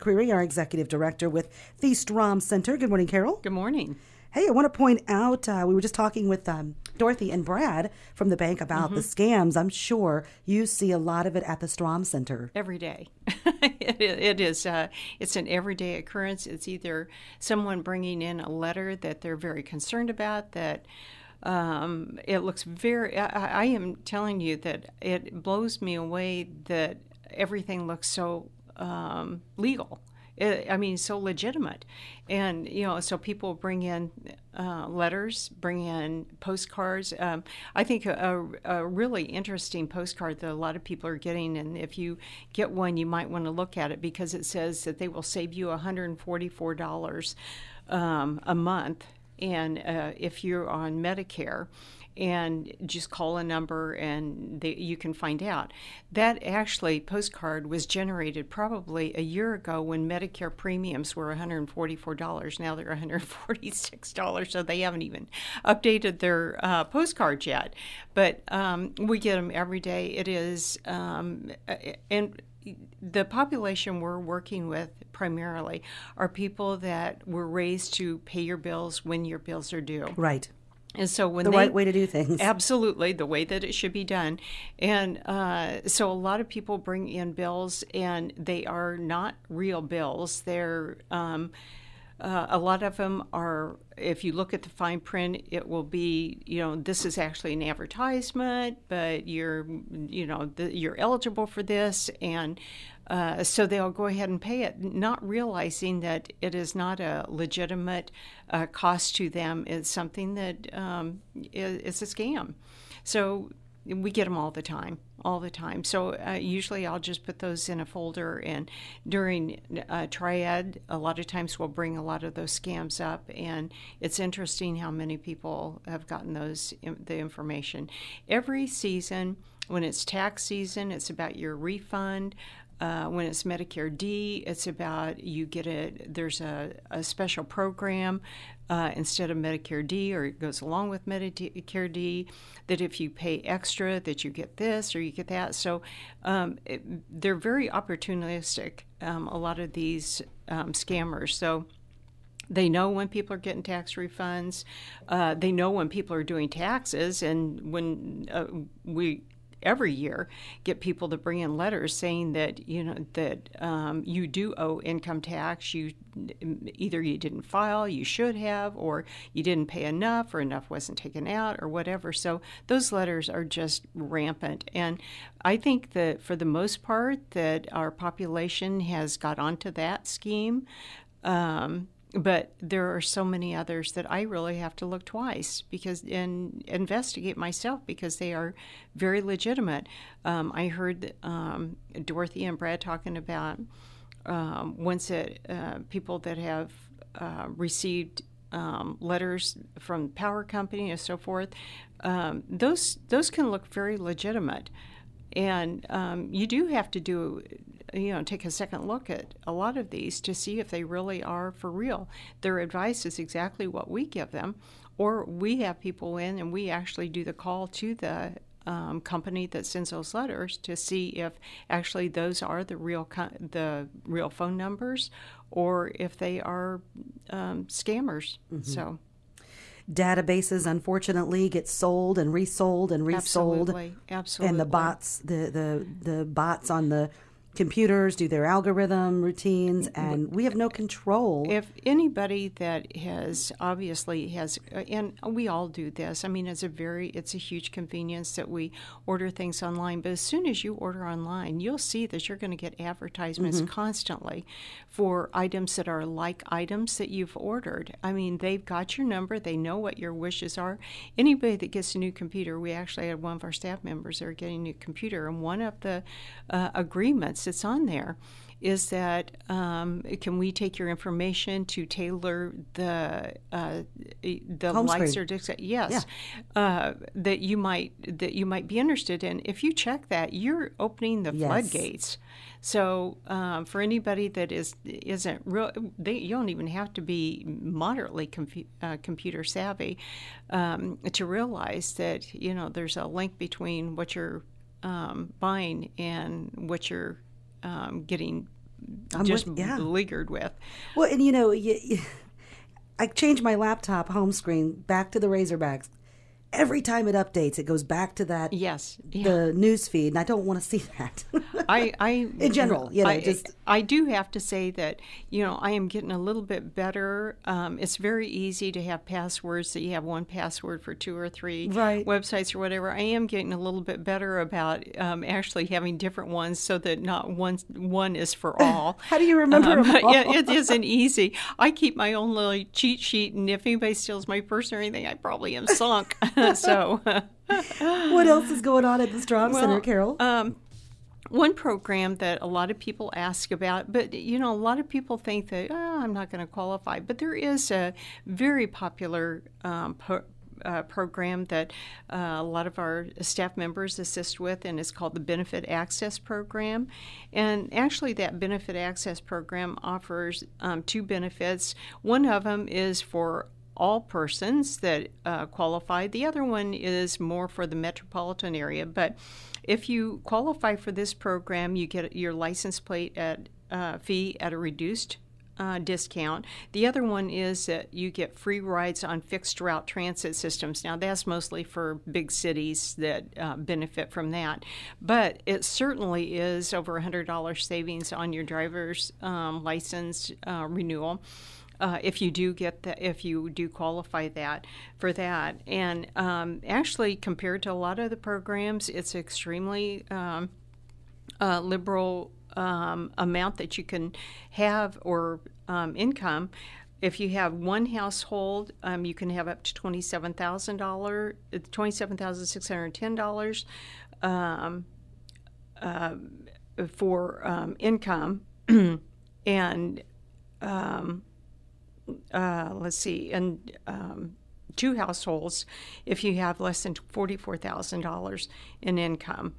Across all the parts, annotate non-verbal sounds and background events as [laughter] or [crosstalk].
McCreary, our executive director with the Strom Center. Good morning, Carol. Good morning. Hey, I want to point out uh, we were just talking with um, Dorothy and Brad from the bank about mm-hmm. the scams. I'm sure you see a lot of it at the Strom Center every day. [laughs] it, it is. Uh, it's an everyday occurrence. It's either someone bringing in a letter that they're very concerned about that. Um, it looks very. I, I am telling you that it blows me away that everything looks so um, legal. It, I mean, so legitimate. And, you know, so people bring in uh, letters, bring in postcards. Um, I think a, a, really interesting postcard that a lot of people are getting, and if you get one, you might want to look at it because it says that they will save you $144 um, a month. And uh, if you're on Medicare, and just call a number and they, you can find out. That actually postcard was generated probably a year ago when Medicare premiums were $144. Now they're $146, so they haven't even updated their uh, postcards yet. But um, we get them every day. It is, um, and the population we're working with primarily are people that were raised to pay your bills when your bills are due. Right. And so when the they, right way to do things, absolutely the way that it should be done, and uh, so a lot of people bring in bills, and they are not real bills. They're um, uh, a lot of them are. If you look at the fine print, it will be, you know, this is actually an advertisement, but you're, you know, the, you're eligible for this, and uh, so they'll go ahead and pay it, not realizing that it is not a legitimate uh, cost to them. It's something that um, is, is a scam. So we get them all the time all the time. So uh, usually i'll just put those in a folder and during uh, triad a lot of times we'll bring a lot of those scams up and it's interesting how many people have gotten those the information. Every season when it's tax season it's about your refund. Uh, when it's Medicare D, it's about you get a there's a, a special program uh, instead of Medicare D, or it goes along with Medicare D. That if you pay extra, that you get this or you get that. So um, it, they're very opportunistic. Um, a lot of these um, scammers. So. They know when people are getting tax refunds. Uh, they know when people are doing taxes, and when uh, we every year get people to bring in letters saying that you know that um, you do owe income tax. You either you didn't file, you should have, or you didn't pay enough, or enough wasn't taken out, or whatever. So those letters are just rampant, and I think that for the most part that our population has got onto that scheme. Um, but there are so many others that I really have to look twice because and investigate myself because they are very legitimate. Um, I heard um, Dorothy and Brad talking about um, once that uh, people that have uh, received um, letters from power company and so forth. Um, those those can look very legitimate, and um, you do have to do you know take a second look at a lot of these to see if they really are for real. Their advice is exactly what we give them, or we have people in and we actually do the call to the um, company that sends those letters to see if actually those are the real co- the real phone numbers or if they are um, scammers. Mm-hmm. So databases unfortunately get sold and resold and resold absolutely, absolutely. and the bots the, the the bots on the computers do their algorithm routines and we have no control. If anybody that has obviously has uh, and we all do this. I mean it's a very it's a huge convenience that we order things online but as soon as you order online you'll see that you're going to get advertisements mm-hmm. constantly for items that are like items that you've ordered. I mean they've got your number they know what your wishes are. Anybody that gets a new computer we actually had one of our staff members that are getting a new computer and one of the uh, agreements that's on there is that um, can we take your information to tailor the uh, the Home lights screen. or yes yeah. uh, that you might that you might be interested in if you check that you're opening the yes. floodgates so um, for anybody that is isn't real they, you don't even have to be moderately uh, computer savvy um, to realize that you know there's a link between what you're um, buying and what you're um, getting I'm just with- yeah. beleaguered with. Well, and you know, you, you, [laughs] I changed my laptop home screen back to the Razorbacks. Every time it updates, it goes back to that Yes, yeah. the news feed, and I don't want to see that. I, I [laughs] In general, you know, I, just- I do have to say that you know I am getting a little bit better. Um, it's very easy to have passwords that you have one password for two or three Right. websites or whatever. I am getting a little bit better about um, actually having different ones so that not one one is for [laughs] all. How do you remember Um, them [laughs] all? yeah, it isn't easy. I keep my own little cheat sheet, and if anybody steals my purse or anything, I probably am sunk. [laughs] so. what else is going on at the Strom Center, Carol? Um, one program that a lot of people ask about, but you know, a lot of people think that oh, I'm not going to qualify. But there is a very popular um, po- uh, program that uh, a lot of our staff members assist with, and it's called the Benefit Access Program. And actually, that Benefit Access Program offers um, two benefits. One of them is for all persons that uh, qualify. The other one is more for the metropolitan area. But if you qualify for this program, you get your license plate at uh, fee at a reduced uh, discount. The other one is that you get free rides on fixed route transit systems. Now, that's mostly for big cities that uh, benefit from that, but it certainly is over $100 savings on your driver's um, license uh, renewal uh, if you do get that, if you do qualify that for that. And um, actually, compared to a lot of the programs, it's extremely um, uh, liberal um, amount that you can have or um, income. If you have one household, um, you can have up to twenty-seven thousand dollars, twenty-seven thousand six hundred ten dollars um, uh, for um, income, [clears throat] and um, uh, let's see, and um, two households if you have less than forty-four thousand dollars in income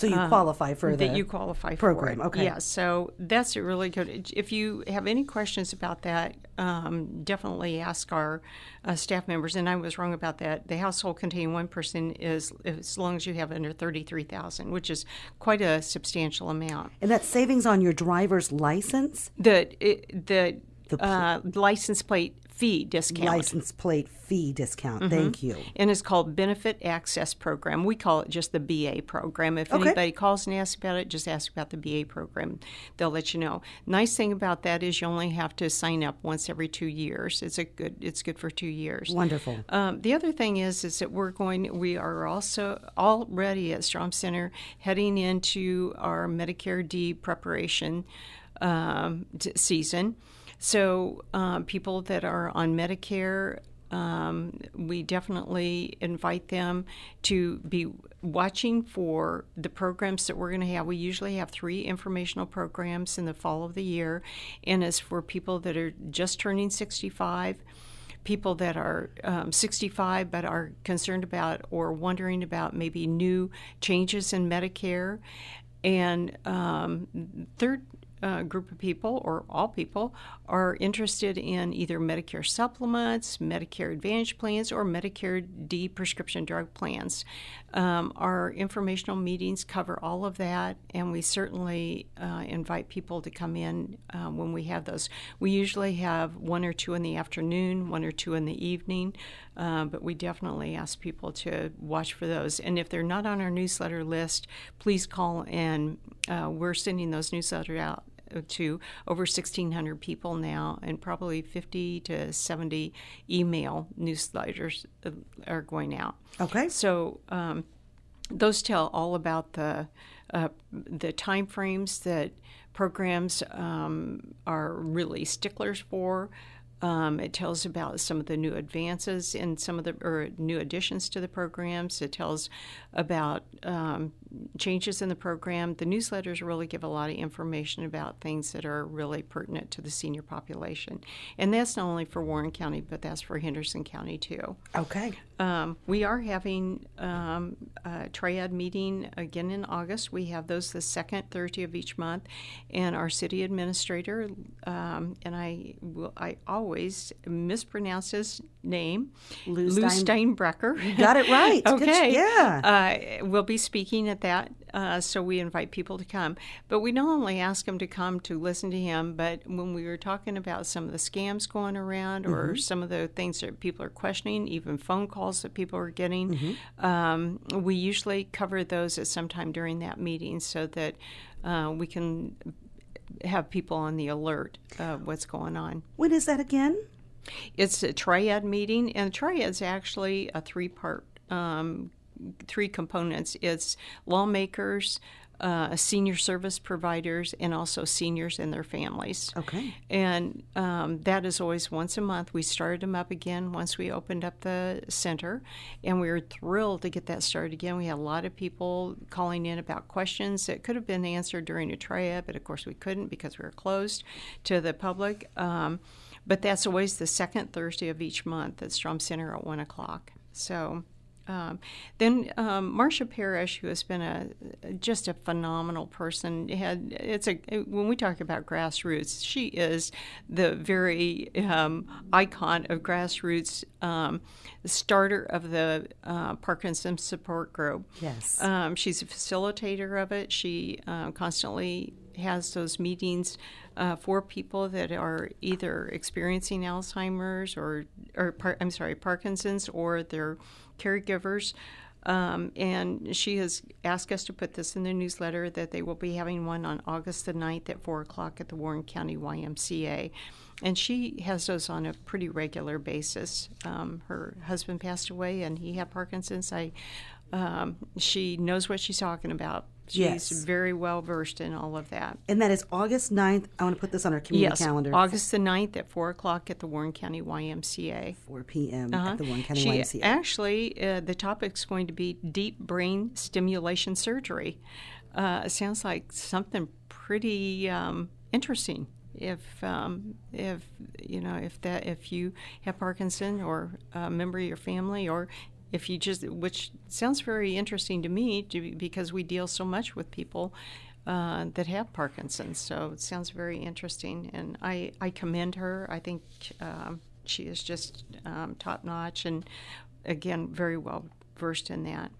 so you qualify for the uh, that you qualify program, for. it. okay. Yeah, so that's a really good. If you have any questions about that, um, definitely ask our uh, staff members. And I was wrong about that. The household containing one person is as long as you have under thirty-three thousand, which is quite a substantial amount. and that savings on your driver's license, The it, the, The uh, license plate fee discount. license plate fee discount. Thank you. and it's called Benefit Access Program. We call it just the BA program. If Okay. anybody calls and asks about it, just ask about the BA program. They'll let you know. Nice thing about that is you only have to sign up once every two years. It's a good. It's good for two years. Wonderful. Um, the other thing is, is that we're going. We are also already at Strom Center heading into our Medicare D preparation um, season. So um, people that are on Medicare. Um, we definitely invite them to be watching for the programs that we're going to have. We usually have three informational programs in the fall of the year, and it's for people that are just turning 65 people that are um, 65 but are concerned about or wondering about maybe new changes in Medicare. And um, third uh, group of people, or all people, are interested in either Medicare supplements, Medicare Advantage plans, or Medicare D prescription drug plans. Um, our informational meetings cover all of that, and we certainly uh, invite people to come in uh, when we have those. We usually have one or two in the afternoon, one or two in the evening, uh, but we definitely ask people to watch for those. And if they're not on our newsletter list, please call, and uh, we're sending those newsletters out to over 1,600 people now, and probably 50 to 70 email newsletters uh, are going out. Okay. So um, those tell all about the uh, the time frames that programs um, are really sticklers for. Um, it tells about some of the new advances in some of the or new additions to the programs. It tells about um, changes in the program. The newsletters really give a lot of information about things that are really pertinent to the senior population, and that's not only for Warren County, but that's for Henderson County too. Okay. Um, we are having um, a triad meeting again in August. We have those the second Thursday of each month, and our city administrator um, and I will. I always mispronounce his name, Lou Lou Stein- Steinbrecher. You got it right. Good [laughs] okay. yeah. Uh, we'll be speaking at that, uh, so we invite people to come. But we not only ask them to come to listen to him, but when we were talking about some of the scams going around or Mm-hmm. some of the things that people are questioning, even phone calls that people are getting, Mm-hmm. um, we usually cover those at some time during that meeting so that uh, we can have people on the alert of what's going on. When is that again? It's a triad meeting, and triad's actually a three part, um, three components. It's lawmakers, uh, senior service providers, and also seniors and their families. Okay. And um, that is always once a month. We started them up again once we opened up the center, and we were thrilled to get that started again. We had a lot of people calling in about questions that could have been answered during a triad, but of course we couldn't because we were closed to the public. Um, but that's always the second Thursday of each month at Strom Center at one o'clock. So. Um, then um, Marcia Parrish, who has been a just a phenomenal person, had it's a when we talk about grassroots, she is the very um, icon of grassroots, um, the starter of the uh, Parkinson's support group. Yes. Um, she's a facilitator of it. She uh, constantly has those meetings uh, for people that are either experiencing Alzheimer's or, or par- I'm sorry, Parkinson's or their caregivers. Um, and she has asked us to put this in the newsletter that they will be having one on August the 9th at 4 o'clock at the Warren County YMCA. And she has those on a pretty regular basis. Um, her husband passed away and he had Parkinson's. I, um, she knows what she's talking about. She's Yes. very well versed in all of that. And that is August 9th. I want to put this on our community Yes, calendar. August the 9th at 4 o'clock at the Warren County YMCA. 4 p.m. Uh-huh. at the Warren County she, YMCA. Actually, uh, the topic's going to be deep brain stimulation surgery. Uh, it sounds like something pretty um, interesting. If um, if you know if that if you have Parkinson or a member of your family or if you just which sounds very interesting to me to, because we deal so much with people uh, that have Parkinson's. So it sounds very interesting, and I, I commend her. I think um, she is just um, top notch, and again, very well versed in that.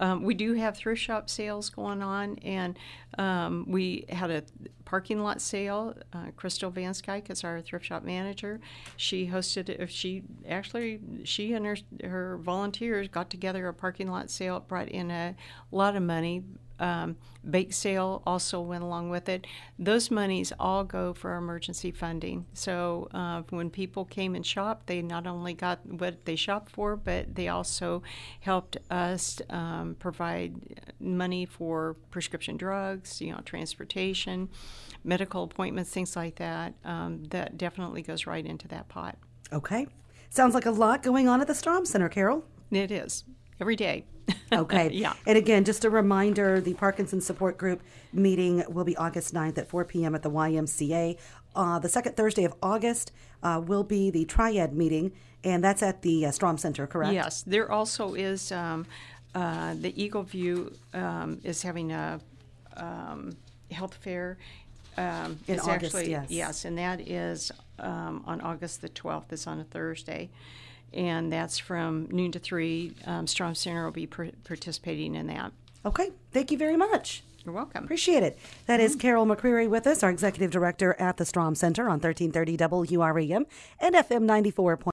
Um, we do have thrift shop sales going on, and um, we had a parking lot sale. Uh, Crystal Van Skyke is our thrift shop manager. She hosted. She actually, she and her, her volunteers got together a parking lot sale. It brought in a lot of money. Um, bake sale also went along with it. Those monies all go for emergency funding. So uh, when people came and shopped, they not only got what they shopped for, but they also helped us um, provide money for prescription drugs, you know, transportation, medical appointments, things like that. Um, that definitely goes right into that pot. okay. Sounds like a lot going on at the Strom Center, Carol. It is every day. Okay. [laughs] Yeah. And again, just a reminder the Parkinson Support Group meeting will be August 9th at 4 p.m. at the YMCA. Uh, the second Thursday of August uh, will be the Triad meeting, and that's at the uh, Strom Center, correct? Yes, there also is um, uh, the Eagle View um, is having a um, health fair. Um, In it's August, actually, yes. and that is um, on August the 12th. It's on a Thursday. And that's from noon to 3. Um, Strom Center will be per- participating in that. Okay. Thank you very much. You're welcome. Appreciate it. That is Carol McCreary with us, our executive director at the Strom Center on 1330 WRAM and FM 94.